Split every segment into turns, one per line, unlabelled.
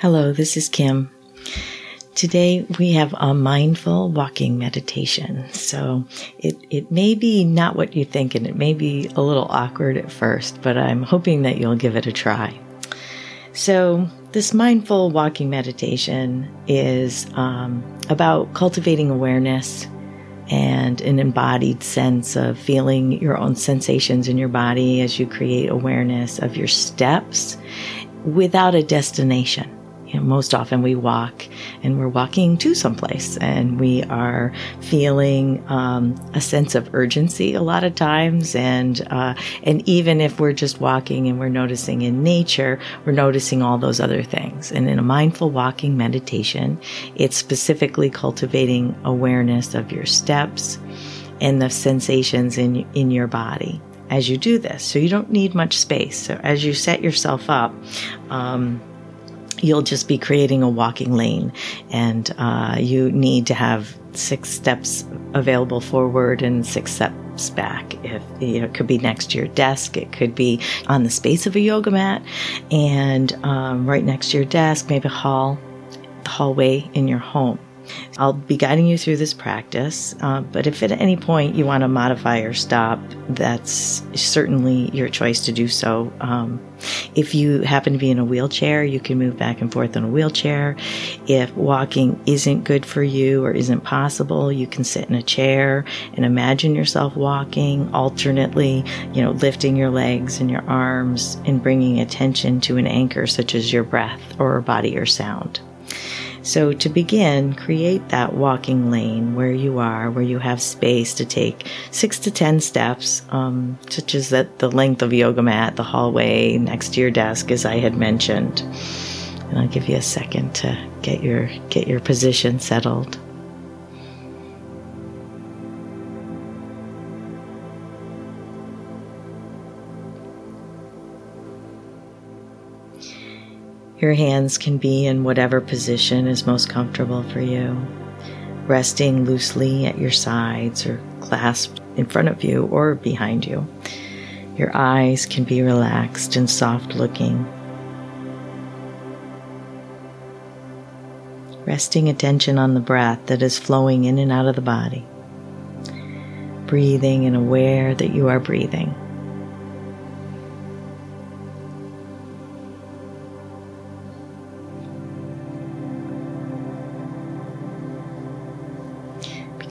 Hello, this is Kim. Today we have a mindful walking meditation. So it, it may be not what you think and it may be a little awkward at first, but I'm hoping that you'll give it a try. So this mindful walking meditation is um, about cultivating awareness and an embodied sense of feeling your own sensations in your body as you create awareness of your steps without a destination you know, most often we walk and we're walking to someplace and we are feeling um, a sense of urgency a lot of times. And uh, and even if we're just walking and we're noticing in nature we're noticing all those other things. And in a mindful walking meditation it's specifically cultivating awareness of your steps and the sensations in in your body as you do this. So you don't need much space. So as you set yourself up um, you'll just be creating a walking lane and uh, you need to have six steps available forward and six steps back. If you know, it could be next to your desk it could be on the space of a yoga mat and um, right next to your desk maybe hall the hallway in your home I'll be guiding you through this practice, uh, but if at any point you want to modify or stop, that's certainly your choice to do so. Um, if you happen to be in a wheelchair, you can move back and forth in a wheelchair. If walking isn't good for you or isn't possible, you can sit in a chair and imagine yourself walking alternately, you know, lifting your legs and your arms and bringing attention to an anchor such as your breath or body or sound. So, to begin, create that walking lane where you are, where you have space to take six to 10 steps, um, such as that the length of yoga mat, the hallway next to your desk, as I had mentioned. And I'll give you a second to get your, get your position settled. Your hands can be in whatever position is most comfortable for you, resting loosely at your sides or clasped in front of you or behind you. Your eyes can be relaxed and soft looking. Resting attention on the breath that is flowing in and out of the body. Breathing and aware that you are breathing.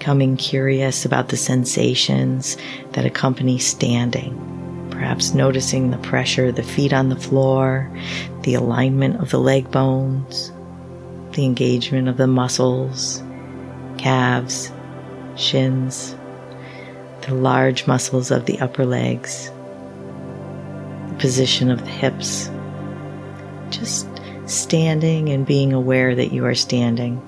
Becoming curious about the sensations that accompany standing. Perhaps noticing the pressure of the feet on the floor, the alignment of the leg bones, the engagement of the muscles, calves, shins, the large muscles of the upper legs, the position of the hips. Just standing and being aware that you are standing.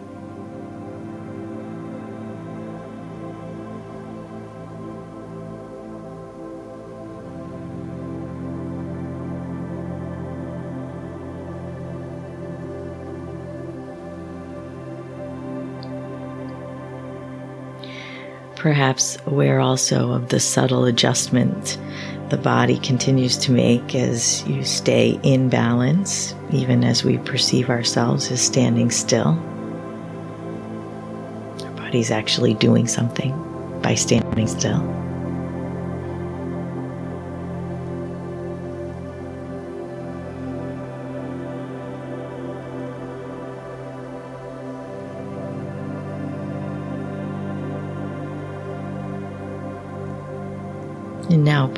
Perhaps aware also of the subtle adjustment the body continues to make as you stay in balance, even as we perceive ourselves as standing still. Our body's actually doing something by standing still.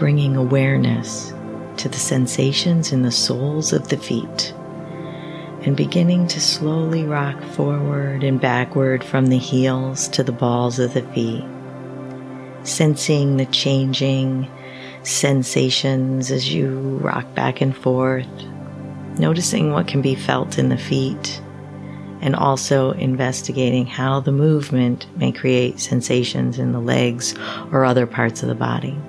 Bringing awareness to the sensations in the soles of the feet and beginning to slowly rock forward and backward from the heels to the balls of the feet, sensing the changing sensations as you rock back and forth, noticing what can be felt in the feet, and also investigating how the movement may create sensations in the legs or other parts of the body.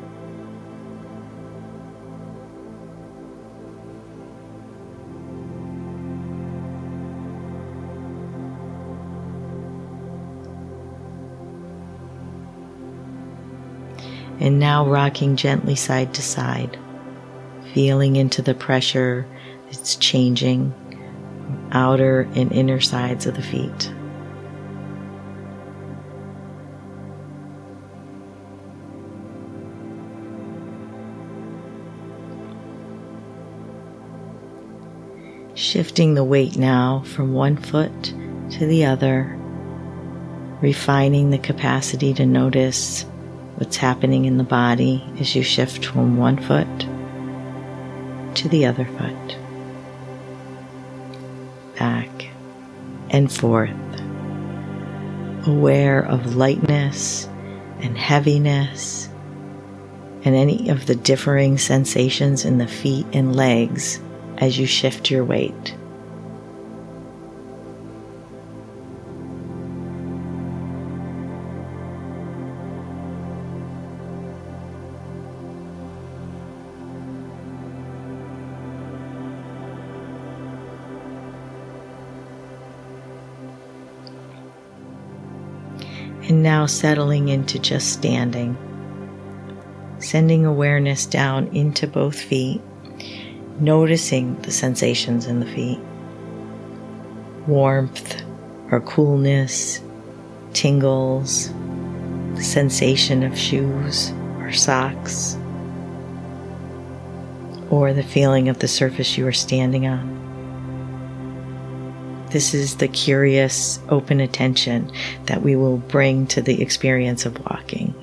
And now rocking gently side to side, feeling into the pressure that's changing outer and inner sides of the feet. Shifting the weight now from one foot to the other, refining the capacity to notice what's happening in the body as you shift from one foot to the other foot, back and forth, aware of lightness and heaviness and any of the differing sensations in the feet and legs as you shift your weight. And now settling into just standing. Sending awareness down into both feet, noticing the sensations in the feet warmth or coolness, tingles, the sensation of shoes or socks, or the feeling of the surface you are standing on. This is the curious, open attention that we will bring to the experience of walking.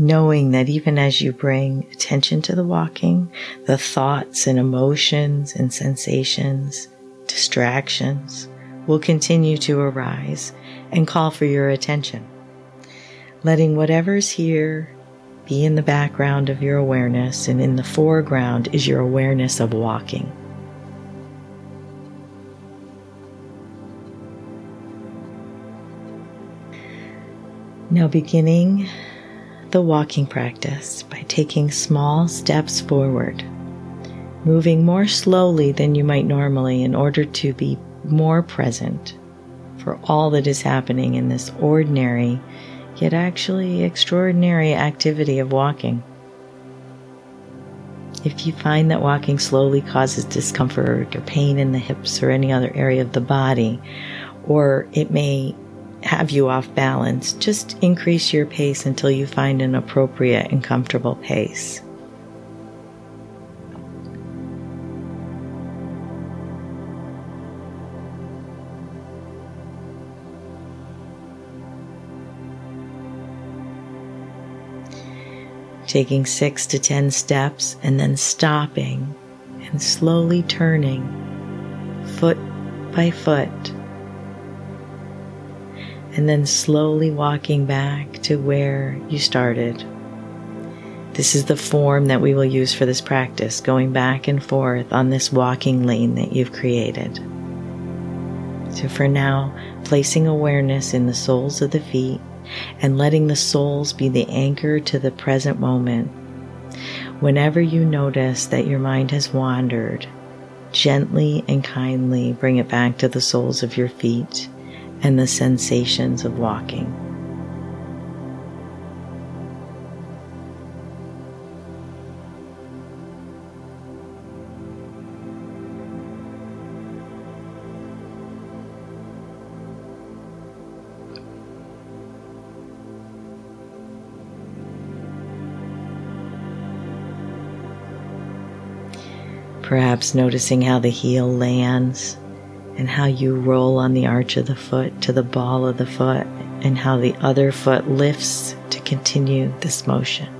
knowing that even as you bring attention to the walking, the thoughts and emotions and sensations distractions will continue to arise and call for your attention. Letting whatever's here be in the background of your awareness, and in the foreground is your awareness of walking. Now, beginning the walking practice by taking small steps forward moving more slowly than you might normally in order to be more present for all that is happening in this ordinary, yet actually extraordinary activity of walking. If you find that walking slowly causes discomfort or pain in the hips or any other area of the body, or it may have you off balance, just increase your pace until you find an appropriate and comfortable pace. Taking six to ten steps and then stopping and slowly turning foot by foot, and then slowly walking back to where you started. This is the form that we will use for this practice, going back and forth on this walking lane that you've created. So, for now, placing awareness in the soles of the feet and letting the soles be the anchor to the present moment. Whenever you notice that your mind has wandered, gently and kindly bring it back to the soles of your feet and the sensations of walking. Perhaps noticing how the heel lands and how you roll on the arch of the foot to the ball of the foot and how the other foot lifts to continue this motion.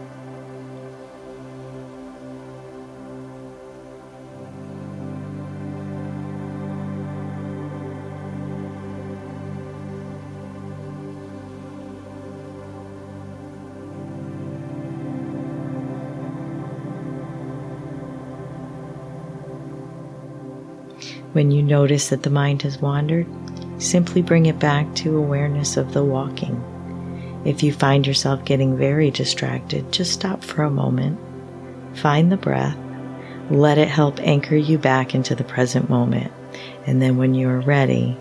When you notice that the mind has wandered, simply bring it back to awareness of the walking. If you find yourself getting very distracted, just stop for a moment, find the breath, let it help anchor you back into the present moment, And then when you're ready,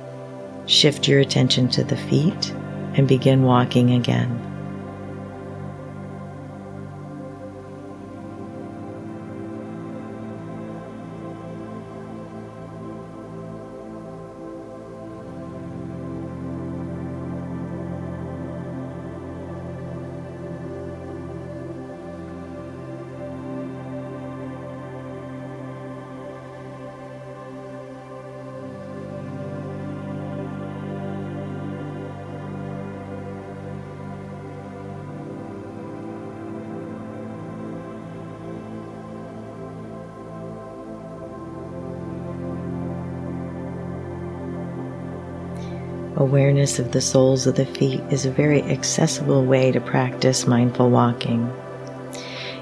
shift your attention to the feet and begin walking again. Awareness of the soles of the feet is a very accessible way to practice mindful walking.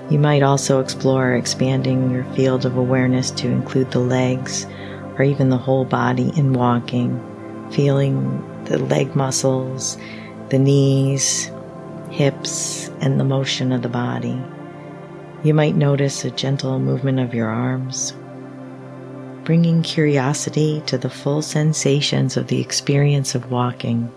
You might also explore expanding your field of awareness to include the legs or even the whole body in walking, feeling the leg muscles, the knees, hips, and the motion of the body. You might notice a gentle movement of your arms bringing curiosity to the full sensations of the experience of walking.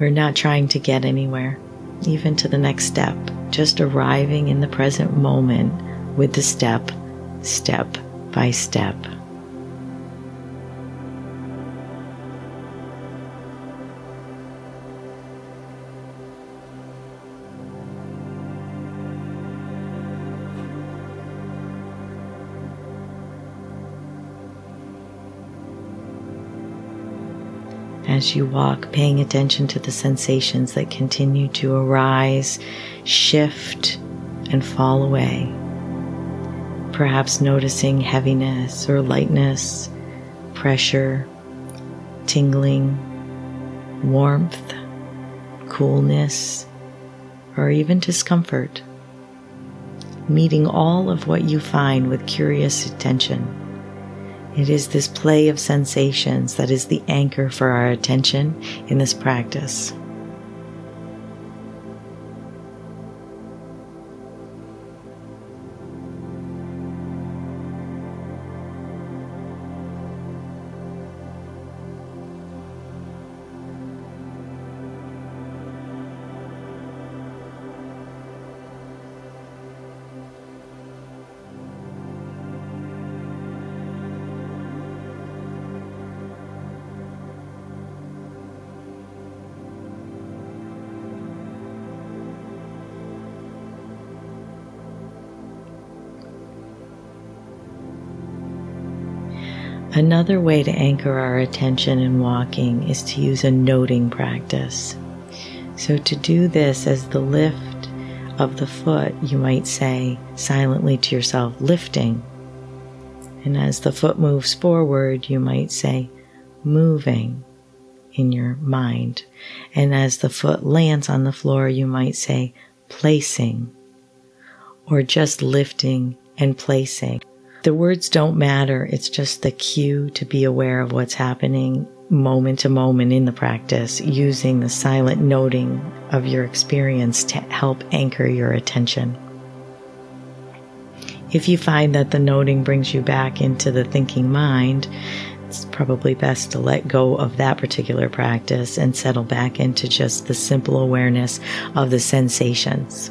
We're not trying to get anywhere, even to the next step, just arriving in the present moment with the step, step by step. As you walk, paying attention to the sensations that continue to arise, shift, and fall away. Perhaps noticing heaviness or lightness, pressure, tingling, warmth, coolness, or even discomfort. Meeting all of what you find with curious attention. It is this play of sensations that is the anchor for our attention in this practice. Another way to anchor our attention in walking is to use a noting practice. So, to do this as the lift of the foot, you might say silently to yourself, lifting. And as the foot moves forward, you might say, moving in your mind. And as the foot lands on the floor, you might say, placing, or just lifting and placing. The words don't matter. It's just the cue to be aware of what's happening moment to moment in the practice, using the silent noting of your experience to help anchor your attention. If you find that the noting brings you back into the thinking mind, it's probably best to let go of that particular practice and settle back into just the simple awareness of the sensations.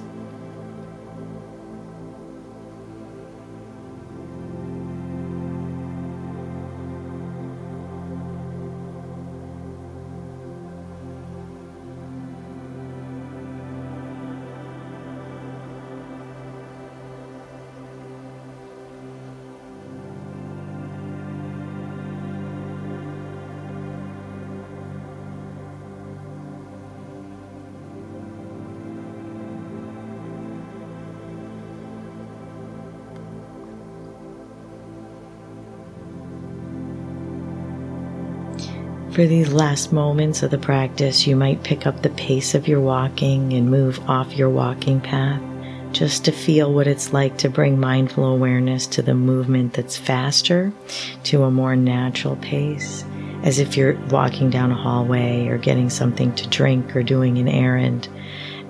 For these last moments of the practice, you might pick up the pace of your walking and move off your walking path, just to feel what it's like to bring mindful awareness to the movement that's faster to a more natural pace, as if you're walking down a hallway or getting something to drink or doing an errand,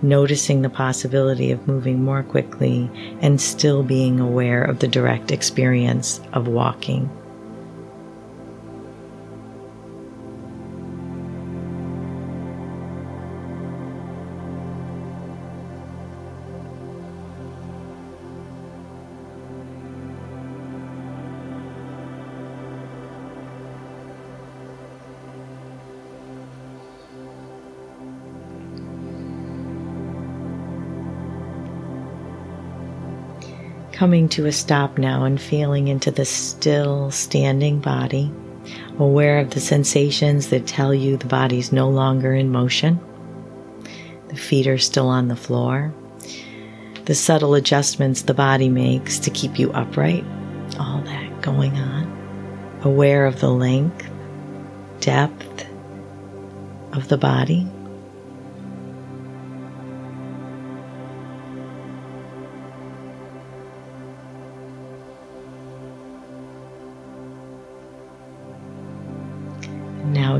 noticing the possibility of moving more quickly and still being aware of the direct experience of walking. Coming to a stop now and feeling into the still standing body, aware of the sensations that tell you the body's no longer in motion. The feet are still on the floor. The subtle adjustments the body makes to keep you upright, all that going on. Aware of the length, depth of the body.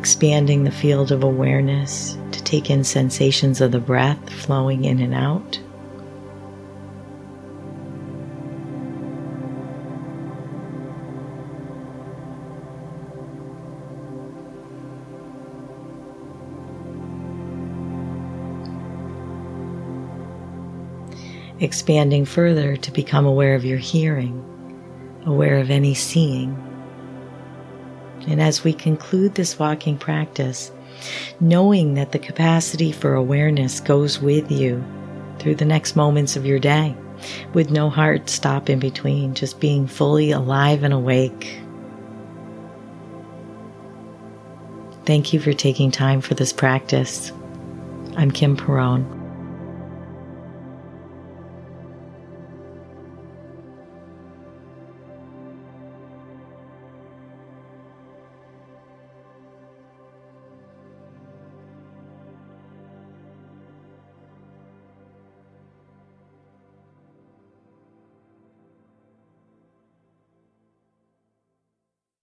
Expanding the field of awareness to take in sensations of the breath flowing in and out. Expanding further to become aware of your hearing, aware of any seeing and as we conclude this walking practice, knowing that the capacity for awareness goes with you through the next moments of your day, with no hard stop in between, just being fully alive and awake. Thank you for taking time for this practice. I'm Kim Perrone.